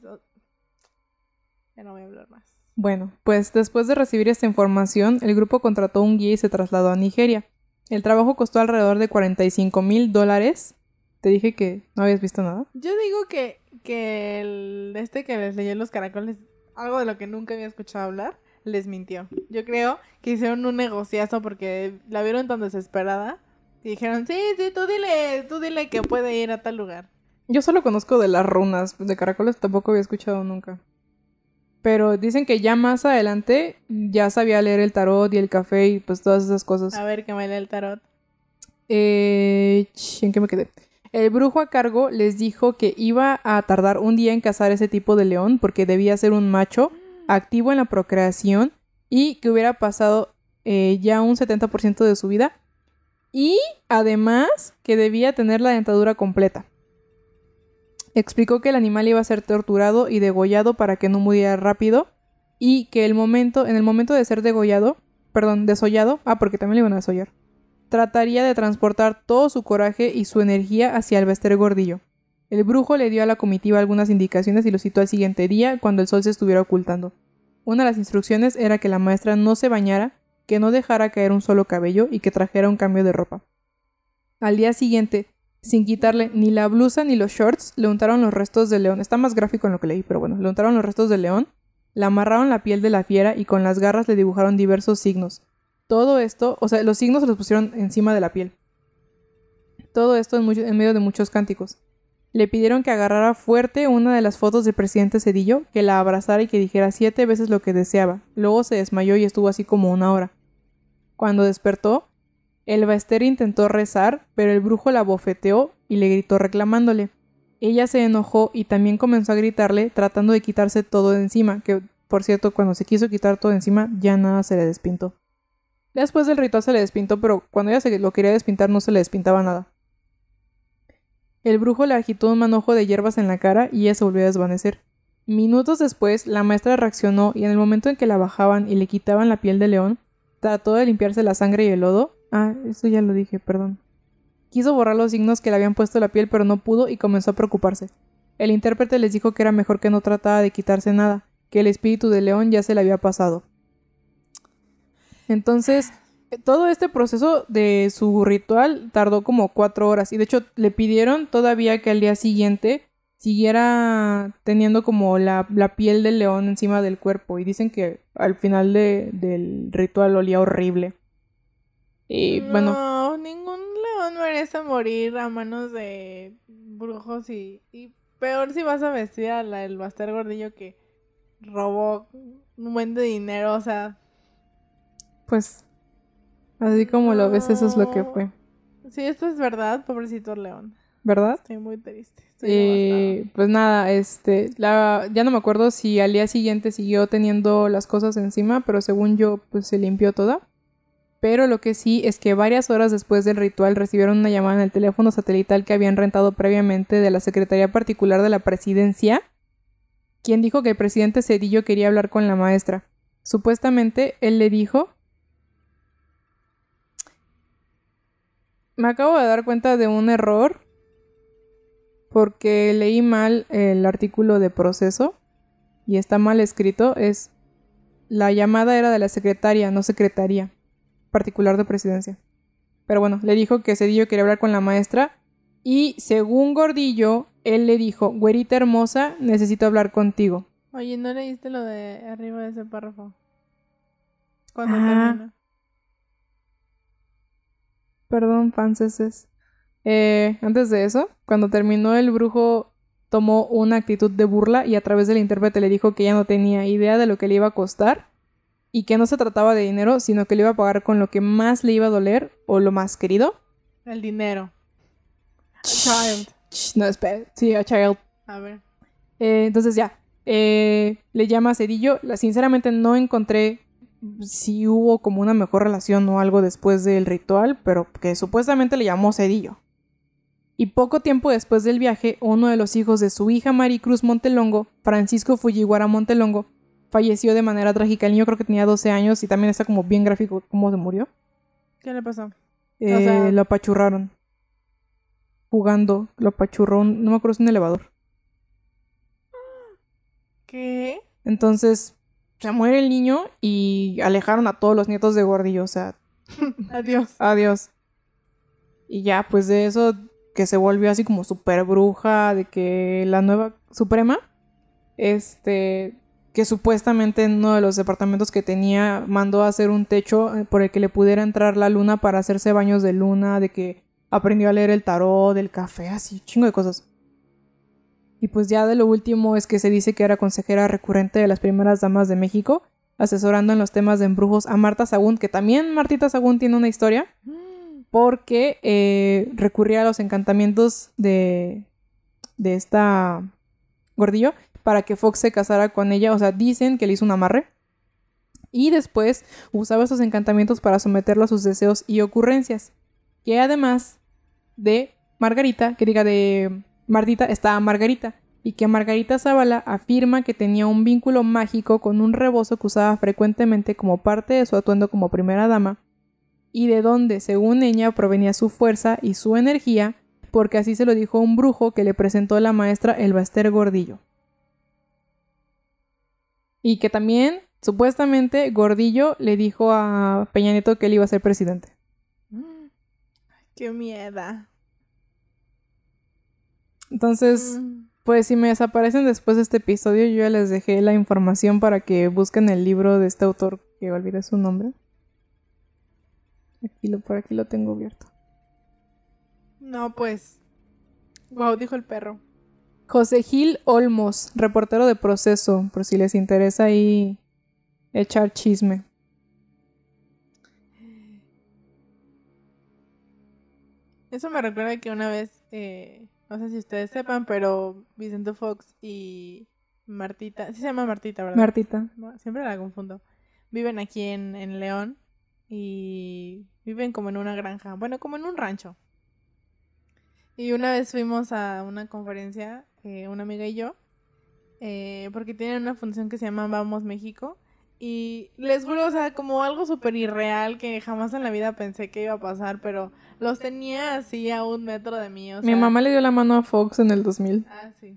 Ya no voy a hablar más. Bueno, pues después de recibir esta información, el grupo contrató un guía y se trasladó a Nigeria. El trabajo costó alrededor de 45 mil dólares. Te dije que no habías visto nada. Yo digo que, que el este que les leyó los caracoles, algo de lo que nunca había escuchado hablar, les mintió. Yo creo que hicieron un negociazo porque la vieron tan desesperada y dijeron, sí, sí, tú dile, tú dile que puede ir a tal lugar. Yo solo conozco de las runas, de caracoles tampoco había escuchado nunca. Pero dicen que ya más adelante ya sabía leer el tarot y el café y pues todas esas cosas. A ver que me lee el tarot. Eh, ¿En qué me quedé? El brujo a cargo les dijo que iba a tardar un día en cazar ese tipo de león porque debía ser un macho activo en la procreación y que hubiera pasado eh, ya un 70% de su vida. Y además que debía tener la dentadura completa. Explicó que el animal iba a ser torturado y degollado para que no muriera rápido y que el momento, en el momento de ser degollado, perdón, desollado, ah, porque también le iban a desollar, trataría de transportar todo su coraje y su energía hacia el Bester Gordillo. El brujo le dio a la comitiva algunas indicaciones y lo citó al siguiente día cuando el sol se estuviera ocultando. Una de las instrucciones era que la maestra no se bañara, que no dejara caer un solo cabello y que trajera un cambio de ropa. Al día siguiente, sin quitarle ni la blusa ni los shorts, le untaron los restos del león. Está más gráfico en lo que leí, pero bueno, le untaron los restos del león, le amarraron la piel de la fiera y con las garras le dibujaron diversos signos. Todo esto, o sea, los signos se los pusieron encima de la piel. Todo esto en, en medio de muchos cánticos. Le pidieron que agarrara fuerte una de las fotos del presidente Cedillo, que la abrazara y que dijera siete veces lo que deseaba. Luego se desmayó y estuvo así como una hora. Cuando despertó, el Baester intentó rezar, pero el brujo la bofeteó y le gritó reclamándole. Ella se enojó y también comenzó a gritarle, tratando de quitarse todo de encima, que por cierto, cuando se quiso quitar todo de encima, ya nada se le despintó. Después del ritual se le despintó, pero cuando ella se lo quería despintar no se le despintaba nada. El brujo le agitó un manojo de hierbas en la cara y ella se volvió a desvanecer. Minutos después, la maestra reaccionó y en el momento en que la bajaban y le quitaban la piel de león, trató de limpiarse la sangre y el lodo. Ah, eso ya lo dije, perdón. Quiso borrar los signos que le habían puesto la piel, pero no pudo y comenzó a preocuparse. El intérprete les dijo que era mejor que no tratara de quitarse nada, que el espíritu de león ya se le había pasado. Entonces, todo este proceso de su ritual tardó como cuatro horas y de hecho le pidieron todavía que al día siguiente siguiera teniendo como la, la piel del león encima del cuerpo y dicen que al final de- del ritual olía horrible. Y bueno, No, ningún león merece morir a manos de brujos y, y peor si vas a vestir a la, el Baster Gordillo que robó un buen de dinero, o sea, pues así como lo ves, eso es lo que fue. si esto es verdad, pobrecito león. ¿verdad? Estoy muy triste. Estoy Y pues nada, este, la, ya no me acuerdo si al día siguiente siguió teniendo las cosas encima, pero según yo, pues se limpió toda. Pero lo que sí es que varias horas después del ritual recibieron una llamada en el teléfono satelital que habían rentado previamente de la Secretaría Particular de la Presidencia, quien dijo que el presidente Cedillo quería hablar con la maestra. Supuestamente él le dijo Me acabo de dar cuenta de un error porque leí mal el artículo de proceso y está mal escrito. Es la llamada era de la secretaria, no secretaría particular de presidencia. Pero bueno, le dijo que Cedillo quería hablar con la maestra y según Gordillo, él le dijo, güerita hermosa, necesito hablar contigo. Oye, ¿no leíste lo de arriba de ese párrafo? Cuando Ah. termina. Perdón, franceses. Eh, antes de eso, cuando terminó el brujo tomó una actitud de burla y a través del intérprete le dijo que ya no tenía idea de lo que le iba a costar y que no se trataba de dinero, sino que le iba a pagar con lo que más le iba a doler o lo más querido. El dinero. Child. Ch, No, espera. Sí, a child. A ver. Eh, entonces ya, eh, le llama a Cedillo. La, sinceramente no encontré si hubo como una mejor relación o algo después del ritual, pero que supuestamente le llamó Cedillo. Y poco tiempo después del viaje, uno de los hijos de su hija Maricruz Montelongo, Francisco Fujiwara Montelongo, falleció de manera trágica. El niño creo que tenía 12 años y también está como bien gráfico cómo se murió. ¿Qué le pasó? Eh, sea- Lo apachurraron. Jugando, lo apachurró, un- no me acuerdo si un elevador. ¿Qué? Entonces se muere el niño y alejaron a todos los nietos de Gordillo. O sea, Adiós. adiós. Y ya, pues de eso que se volvió así como super bruja, de que la nueva Suprema, este, que supuestamente en uno de los departamentos que tenía mandó a hacer un techo eh, por el que le pudiera entrar la luna para hacerse baños de luna, de que aprendió a leer el tarot, del café, así, chingo de cosas. Y pues ya de lo último es que se dice que era consejera recurrente de las primeras damas de México, asesorando en los temas de embrujos a Marta Sagún, que también Martita Sagún tiene una historia, porque eh, recurría a los encantamientos de, de esta Gordillo para que Fox se casara con ella. O sea, dicen que le hizo un amarre. Y después usaba esos encantamientos para someterlo a sus deseos y ocurrencias. Que además de Margarita, que diga de Martita, estaba Margarita. Y que Margarita Zavala afirma que tenía un vínculo mágico con un rebozo que usaba frecuentemente como parte de su atuendo como primera dama y de donde, según ella, provenía su fuerza y su energía, porque así se lo dijo un brujo que le presentó la maestra Elbaster Gordillo. Y que también, supuestamente, Gordillo le dijo a Peña Nieto que él iba a ser presidente. Qué miedo. Entonces, Mm. pues si me desaparecen después de este episodio, yo ya les dejé la información para que busquen el libro de este autor, que olvidé su nombre. Aquí lo, por aquí lo tengo abierto. No, pues. Wow, dijo el perro. José Gil Olmos, reportero de proceso, por si les interesa ahí echar chisme. Eso me recuerda que una vez, eh, no sé si ustedes sepan, pero Vicente Fox y Martita, sí se llama Martita, ¿verdad? Martita. Siempre la confundo. Viven aquí en, en León y viven como en una granja, bueno, como en un rancho. Y una vez fuimos a una conferencia, eh, una amiga y yo, eh, porque tienen una función que se llama Vamos México. Y les juro, o sea, como algo súper irreal que jamás en la vida pensé que iba a pasar, pero los tenía así a un metro de mí. O Mi mamá le dio la mano a Fox en el 2000. Ah, sí.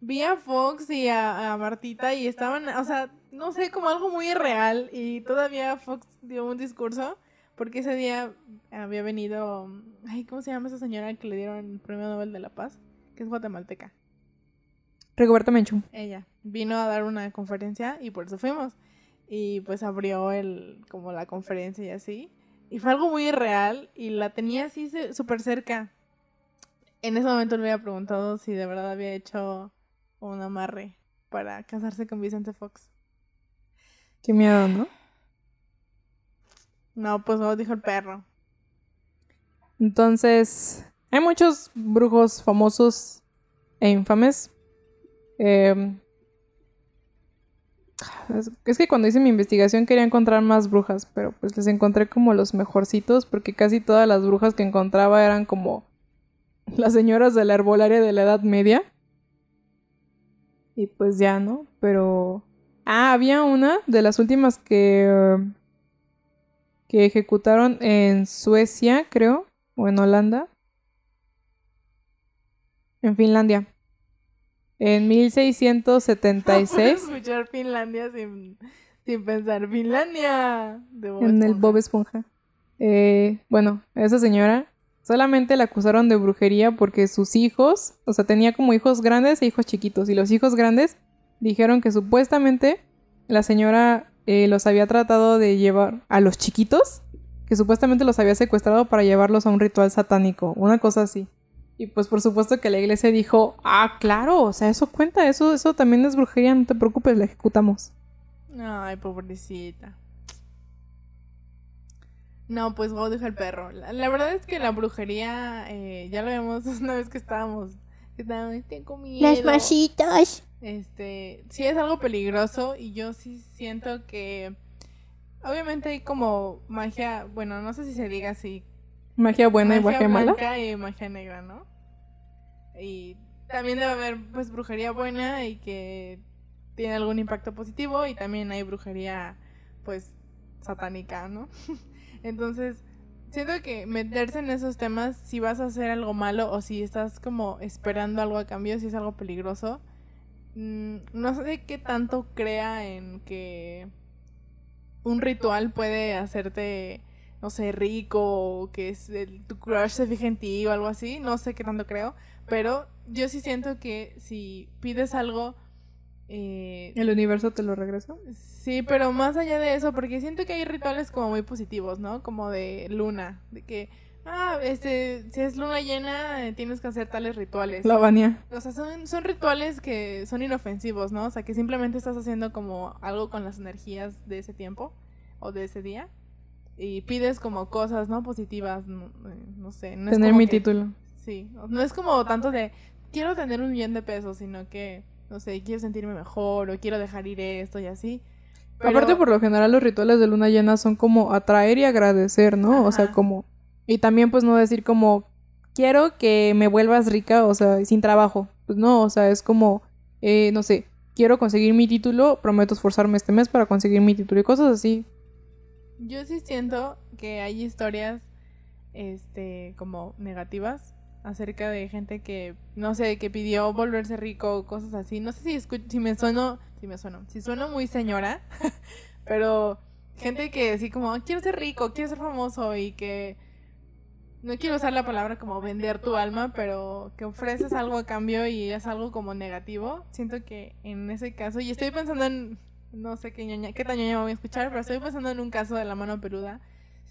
Vi a Fox y a, a Martita y estaban, o sea, no sé, como algo muy irreal. Y todavía Fox dio un discurso porque ese día había venido, ay, ¿cómo se llama esa señora que le dieron el premio Nobel de la Paz? Que es guatemalteca. Rigoberta Menchú. Ella vino a dar una conferencia y por eso fuimos. Y pues abrió el, como la conferencia y así. Y fue algo muy irreal y la tenía así súper cerca. En ese momento le había preguntado si de verdad había hecho un amarre para casarse con Vicente Fox. Qué miedo, ¿no? No, pues no, dijo el perro. Entonces, hay muchos brujos famosos e infames. Es, es que cuando hice mi investigación quería encontrar más brujas, pero pues les encontré como los mejorcitos porque casi todas las brujas que encontraba eran como las señoras de la herbolaria de la Edad Media. Y pues ya, ¿no? Pero... Ah, había una de las últimas que... que ejecutaron en Suecia, creo, o en Holanda. En Finlandia. En 1676. escuchar Finlandia sin, sin pensar Finlandia. De Bob en el. Bob Esponja. Eh, bueno, esa señora solamente la acusaron de brujería porque sus hijos, o sea, tenía como hijos grandes e hijos chiquitos. Y los hijos grandes dijeron que supuestamente la señora eh, los había tratado de llevar a los chiquitos, que supuestamente los había secuestrado para llevarlos a un ritual satánico, una cosa así. Y pues por supuesto que la iglesia dijo, ah, claro, o sea, eso cuenta, eso, eso también es brujería, no te preocupes, la ejecutamos. Ay, pobrecita. No, pues Go dijo el perro. La, la verdad es que la brujería, eh, ya lo vimos una vez que estábamos. Que estábamos, tengo miedo. Las masitas. Este, sí es algo peligroso y yo sí siento que obviamente hay como magia, bueno, no sé si se diga así, Magia buena y magia mala. blanca y magia negra, ¿no? Y también debe haber pues brujería buena y que tiene algún impacto positivo y también hay brujería pues satánica, ¿no? Entonces, siento que meterse en esos temas si vas a hacer algo malo o si estás como esperando algo a cambio, si es algo peligroso, mm, no sé qué tanto crea en que un ritual puede hacerte no sé, rico o que es tu crush se fije en ti o algo así, no sé qué tanto creo, pero yo sí siento que si pides algo, eh, ¿El universo te lo regresa? sí, pero más allá de eso, porque siento que hay rituales como muy positivos, ¿no? Como de luna, de que, ah, este, si es luna llena, eh, tienes que hacer tales rituales. La Vania. O sea, son, son rituales que son inofensivos, ¿no? O sea, que simplemente estás haciendo como algo con las energías de ese tiempo o de ese día. Y pides como cosas, ¿no? Positivas, no, eh, no sé. No es Tener mi que- título. Sí, no es como tanto de quiero tener un millón de pesos, sino que, no sé, quiero sentirme mejor o quiero dejar ir esto y así. Pero- Aparte, por lo general, los rituales de luna llena son como atraer y agradecer, ¿no? O sea, como... Y también, pues, no decir como, quiero que me vuelvas rica, o sea, sin trabajo. Pues no, o sea, es como, eh, no sé, quiero conseguir mi título, prometo esforzarme este mes para conseguir mi título y cosas así. Yo sí siento que hay historias, este, como negativas acerca de gente que, no sé, que pidió volverse rico o cosas así. No sé si, si me sueno, si me sueno, si sueno muy señora, pero gente que así como, quiero ser rico, quiero ser famoso y que, no quiero usar la palabra como vender tu alma, pero que ofreces algo a cambio y es algo como negativo. Siento que en ese caso, y estoy pensando en, no sé qué, ñoña, qué tan ñoña voy a escuchar, pero estoy pensando en un caso de la mano peluda.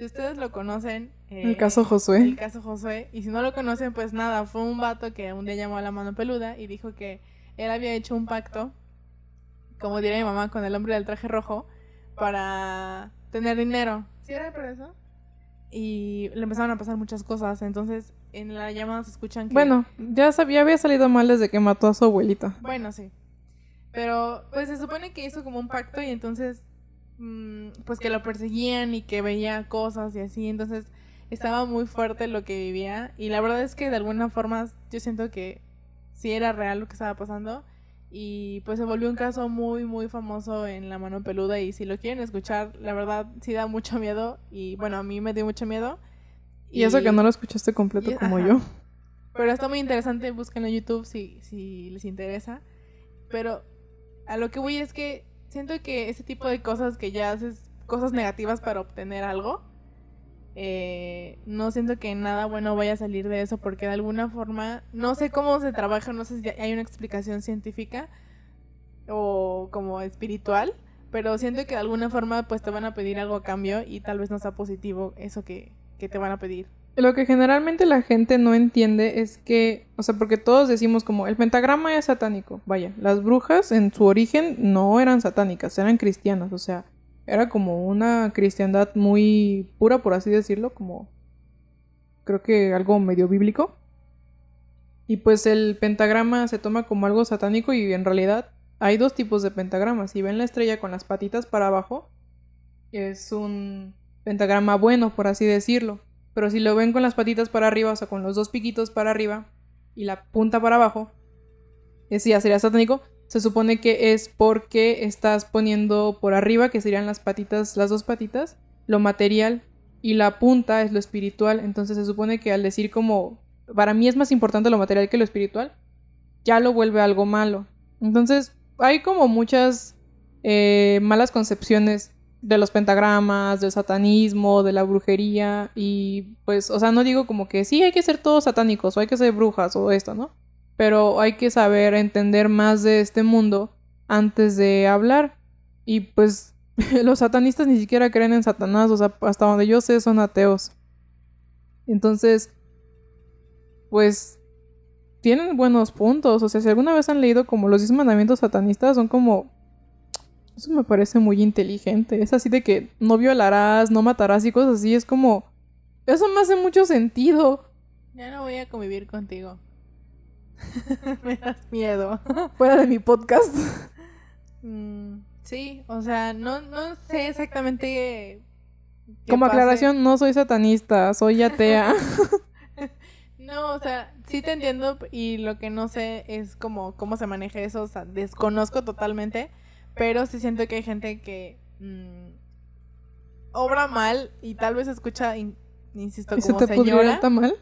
Si ustedes lo conocen... eh, El caso Josué. El caso Josué. Y si no lo conocen, pues nada, fue un vato que un día llamó a la mano peluda y dijo que él había hecho un pacto, como diría mi mamá, con el hombre del traje rojo, para tener dinero. ¿Sí era por eso? Y le empezaron a pasar muchas cosas. Entonces, en la llamada se escuchan que... Bueno, ya, sabía, había salido mal desde que mató a su abuelita. Bueno, sí. Pero, pues se supone que hizo como un pacto y entonces, pues que lo perseguían y que veía cosas y así. Entonces, estaba muy fuerte lo que vivía. Y la verdad es que de alguna forma yo siento que sí era real lo que estaba pasando. Y pues se volvió un caso muy, muy famoso en La Mano Peluda. Y si lo quieren escuchar, la verdad sí da mucho miedo. Y bueno, a mí me dio mucho miedo. Y eso que no lo escuchaste completo y- como ajá. yo. Pero está muy interesante, búsquenlo en YouTube si, si les interesa. Pero a lo que voy es que siento que ese tipo de cosas que ya haces, cosas negativas para obtener algo, eh, no siento que nada bueno vaya a salir de eso porque de alguna forma, no sé cómo se trabaja, no sé si hay una explicación científica o como espiritual, pero siento que de alguna forma pues te van a pedir algo a cambio y tal vez no sea positivo eso que, que te van a pedir. Lo que generalmente la gente no entiende es que, o sea, porque todos decimos como el pentagrama es satánico. Vaya, las brujas en su origen no eran satánicas, eran cristianas, o sea, era como una cristiandad muy pura, por así decirlo, como creo que algo medio bíblico. Y pues el pentagrama se toma como algo satánico y en realidad hay dos tipos de pentagramas. Si ven la estrella con las patitas para abajo, es un pentagrama bueno, por así decirlo. Pero si lo ven con las patitas para arriba, o sea, con los dos piquitos para arriba y la punta para abajo, ese ya sería satánico. Se supone que es porque estás poniendo por arriba, que serían las patitas, las dos patitas, lo material y la punta es lo espiritual. Entonces se supone que al decir como, para mí es más importante lo material que lo espiritual, ya lo vuelve algo malo. Entonces hay como muchas eh, malas concepciones de los pentagramas, del satanismo, de la brujería y pues, o sea, no digo como que sí hay que ser todos satánicos o hay que ser brujas o esto, ¿no? Pero hay que saber entender más de este mundo antes de hablar y pues los satanistas ni siquiera creen en Satanás, o sea, hasta donde yo sé son ateos. Entonces, pues tienen buenos puntos, o sea, si alguna vez han leído como los 10 mandamientos satanistas son como eso me parece muy inteligente. Es así de que no violarás, no matarás y cosas así. Es como. Eso me hace mucho sentido. Ya no voy a convivir contigo. me das miedo. Fuera de mi podcast. Mm, sí, o sea, no, no sé exactamente. Como aclaración, no soy satanista, soy atea. no, o sea, sí te entiendo y lo que no sé es como cómo se maneja eso, o sea, desconozco totalmente. Pero sí siento que hay gente que mm, obra mal y tal vez escucha, insisto, como ¿Y se te señora. está mal?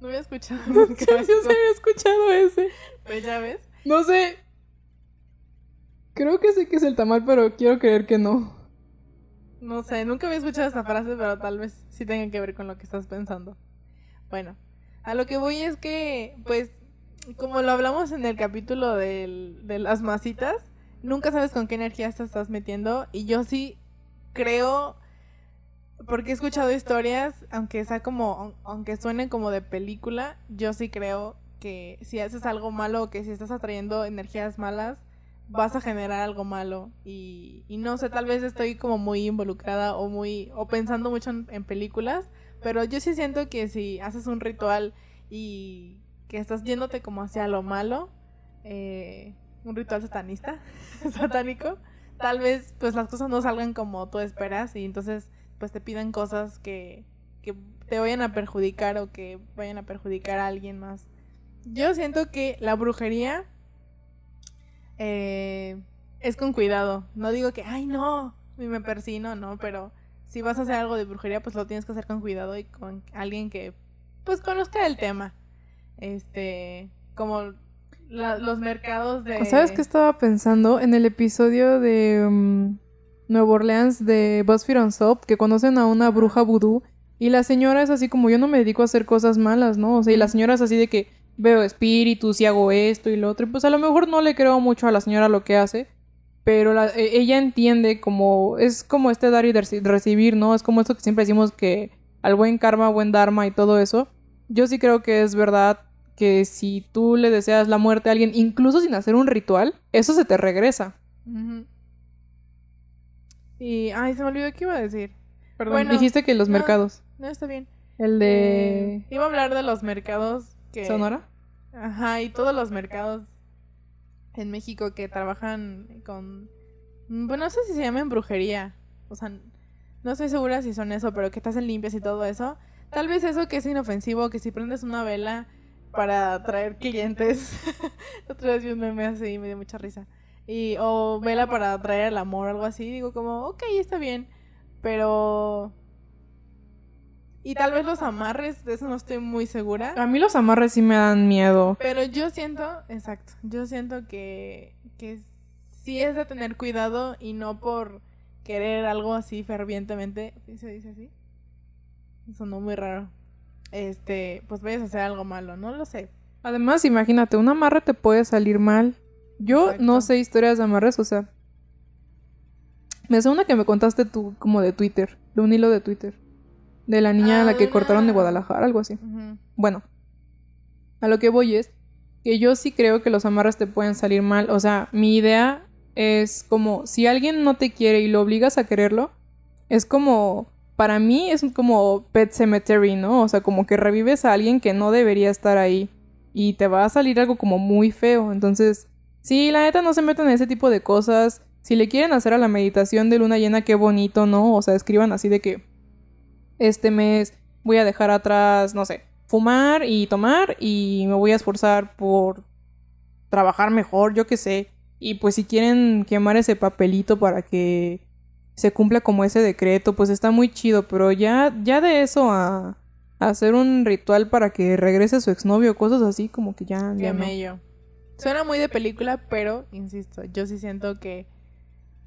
No había escuchado nunca. Yo sí había escuchado ese. Pues ya ves. No sé. Creo que sé que es el tamal, pero quiero creer que no. No sé, nunca había escuchado esta frase, pero tal vez sí tenga que ver con lo que estás pensando. Bueno, a lo que voy es que, pues, como lo hablamos en el capítulo de las masitas, nunca sabes con qué energía te estás metiendo. Y yo sí creo, porque he escuchado historias, aunque sea como, aunque suenen como de película, yo sí creo que si haces algo malo, que si estás atrayendo energías malas, vas a generar algo malo. Y, no sé, tal vez estoy como muy involucrada o muy, o pensando mucho en películas, pero yo sí siento que si haces un ritual y que estás yéndote como hacia lo malo, eh, un ritual satanista, satánico, tal vez pues las cosas no salgan como tú esperas y entonces pues te piden cosas que, que te vayan a perjudicar o que vayan a perjudicar a alguien más. Yo siento que la brujería eh, es con cuidado. No digo que, ay no, me persino, no, pero si vas a hacer algo de brujería, pues lo tienes que hacer con cuidado y con alguien que pues conozca el tema este, como los mercados de... ¿Sabes qué estaba pensando? En el episodio de um, Nueva Orleans de BuzzFeed on Soap, que conocen a una bruja vudú, y la señora es así como yo no me dedico a hacer cosas malas, ¿no? O sea, y la señora es así de que veo espíritus y hago esto y lo otro, y pues a lo mejor no le creo mucho a la señora lo que hace, pero e, ella entiende como, es como este dar y recibir, ¿no? Es como esto que siempre decimos que al buen karma, buen dharma y todo eso. Yo sí creo que es verdad que si tú le deseas la muerte a alguien, incluso sin hacer un ritual, eso se te regresa. Y, ay, se me olvidó qué iba a decir. Perdón, dijiste que los mercados. No, está bien. El de... Eh, iba a hablar de los mercados que... ¿Sonora? Ajá, y todos los mercados en México que trabajan con... Bueno, no sé si se llaman brujería. O sea, no estoy segura si son eso, pero que te hacen limpias y todo eso. Tal vez eso que es inofensivo, que si prendes una vela para atraer clientes. Otra vez vi un meme así y me dio mucha risa. Y, o vela para atraer el amor o algo así. Digo como, ok, está bien. Pero... Y tal vez los amarres, de eso no estoy muy segura. A mí los amarres sí me dan miedo. Pero yo siento, exacto, yo siento que, que sí es de tener cuidado y no por querer algo así fervientemente. ¿Se dice así? Sonó muy raro este, pues vayas a hacer algo malo, no lo sé. Además, imagínate, un amarre te puede salir mal. Yo no sé historias de amarres, o sea. Me hace una que me contaste tú, como de Twitter, de un hilo de Twitter. De la niña a la que ah, cortaron de Guadalajara, algo así. Bueno, a lo que voy es que yo sí creo que los amarres te pueden salir mal. O sea, mi idea es como si alguien no te quiere y lo obligas a quererlo, es como para mí es como Pet Cemetery, ¿no? O sea, como que revives a alguien que no debería estar ahí y te va a salir algo como muy feo. Entonces, sí, la neta no se metan en ese tipo de cosas. Si le quieren hacer a la meditación de luna llena, qué bonito, ¿no? O sea, escriban así de que este mes voy a dejar atrás, no sé, fumar y tomar y me voy a esforzar por trabajar mejor, yo qué sé. Y pues si quieren quemar ese papelito para que se cumpla como ese decreto, pues está muy chido, pero ya, ya de eso a, hacer un ritual para que regrese su exnovio, cosas así, como que ya... ya. Suena muy de película, pero, insisto, yo sí siento que,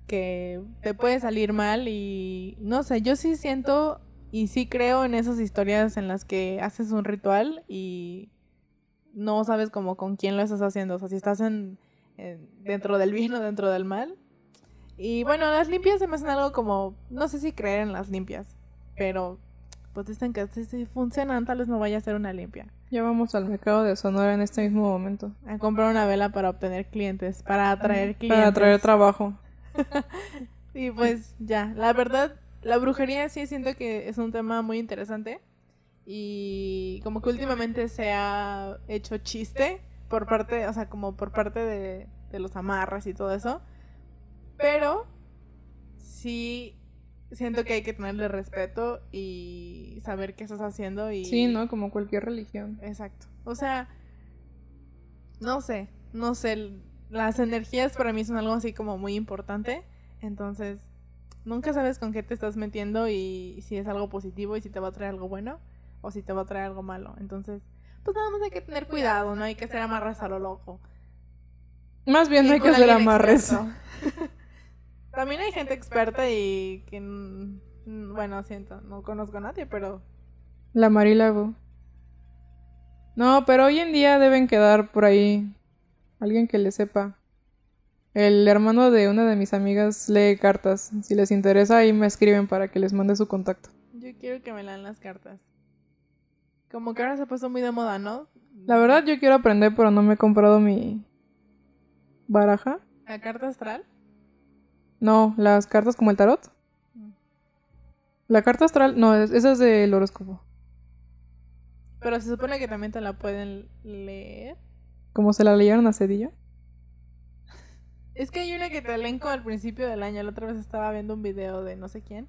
que te puede salir mal y, no sé, yo sí siento y sí creo en esas historias en las que haces un ritual y no sabes como con quién lo estás haciendo, o sea, si estás en dentro del bien o dentro del mal. Y bueno, las limpias se me hacen algo como, no sé si creer en las limpias, pero pues dicen que si funcionan, tal vez no vaya a ser una limpia. Ya vamos al mercado de Sonora en este mismo momento. A comprar una vela para obtener clientes, para atraer clientes. Para atraer trabajo. y pues ya, la verdad, la brujería sí siento que es un tema muy interesante. Y como que últimamente se ha hecho chiste por parte, o sea, como por parte de, de los amarras y todo eso. Pero sí siento que hay que tenerle respeto y saber qué estás haciendo y... Sí, ¿no? Como cualquier religión. Exacto. O sea, no sé, no sé, las energías para mí son algo así como muy importante, entonces nunca sabes con qué te estás metiendo y si es algo positivo y si te va a traer algo bueno o si te va a traer algo malo. Entonces, pues nada más hay que tener cuidado, no hay que hacer amarras a lo loco. Más bien no hay que hacer amarres. También hay gente experta y que, bueno, siento, no conozco a nadie, pero... La Marilago. No, pero hoy en día deben quedar por ahí alguien que le sepa. El hermano de una de mis amigas lee cartas. Si les interesa, ahí me escriben para que les mande su contacto. Yo quiero que me lean las cartas. Como que ahora se ha puesto muy de moda, ¿no? La verdad, yo quiero aprender, pero no me he comprado mi baraja. ¿La carta astral? No, las cartas como el tarot. Mm. La carta astral, no, esa es del horóscopo. Pero se supone que también te la pueden leer. ¿Como se la leyeron a Cedillo? Es que hay una que te leen al principio del año. La otra vez estaba viendo un video de no sé quién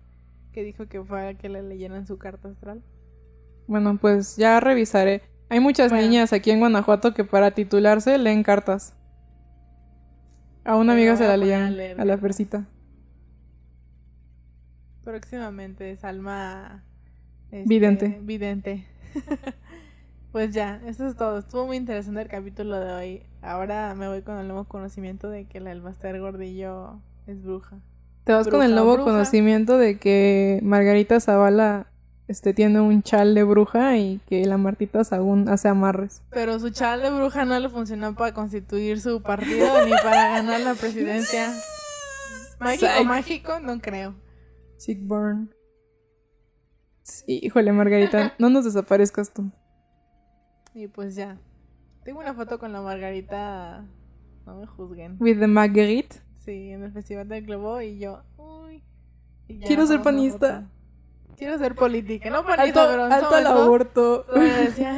que dijo que fue a que le leyeran su carta astral. Bueno, pues ya revisaré. Hay muchas niñas aquí en Guanajuato que para titularse leen cartas. A una amiga se la leían a, la persita. Próximamente, Salma. Este, vidente. Vidente. pues ya, eso es todo. Estuvo muy interesante el capítulo de hoy. Ahora me voy con el nuevo conocimiento de que el Master Gordillo es bruja. Te vas con el nuevo conocimiento de que Margarita Zavala este tiene un chal de bruja y que la Martita Sagún hace amarres. Pero su chal de bruja no le funcionó para constituir su partido ni para ganar la presidencia. Mágico, mágico, no creo. Sigburn. Sí, híjole, Margarita, no nos desaparezcas tú. Y pues ya. Tengo una foto con la Margarita. No me juzguen. With the Marguerite. Sí, en el Festival del Globo y yo. Uy. Quiero ser panista quiero ser política, no alto, alto al aborto,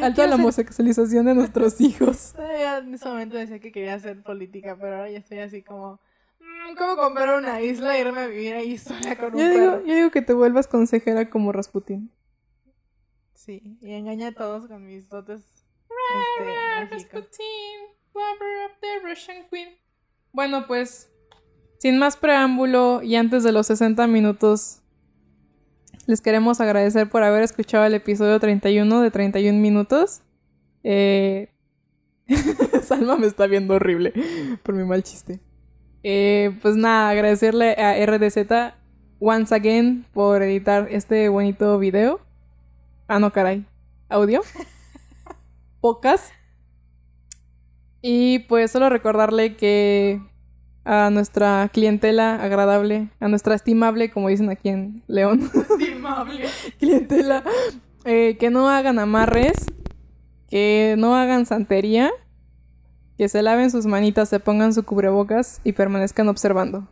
alto a la homosexualización de nuestros hijos. en ese momento decía que quería ser política, pero ahora ya estoy así como, mm, ¿cómo comprar una isla e irme a vivir ahí sola con un yo digo, Yo digo que te vuelvas consejera como Rasputin. Sí, y engaña a todos con mis dotes. Este, Rasputin, lover of the Russian Queen. Bueno, pues, sin más preámbulo y antes de los 60 minutos les queremos agradecer por haber escuchado el episodio 31 de 31 minutos. Eh... Salma me está viendo horrible por mi mal chiste. Eh, pues nada, agradecerle a RDZ once again por editar este bonito video. Ah, no, caray. Audio. Pocas. Y pues solo recordarle que a nuestra clientela agradable, a nuestra estimable, como dicen aquí en León. Estimable. clientela. Eh, que no hagan amarres, que no hagan santería, que se laven sus manitas, se pongan su cubrebocas y permanezcan observando.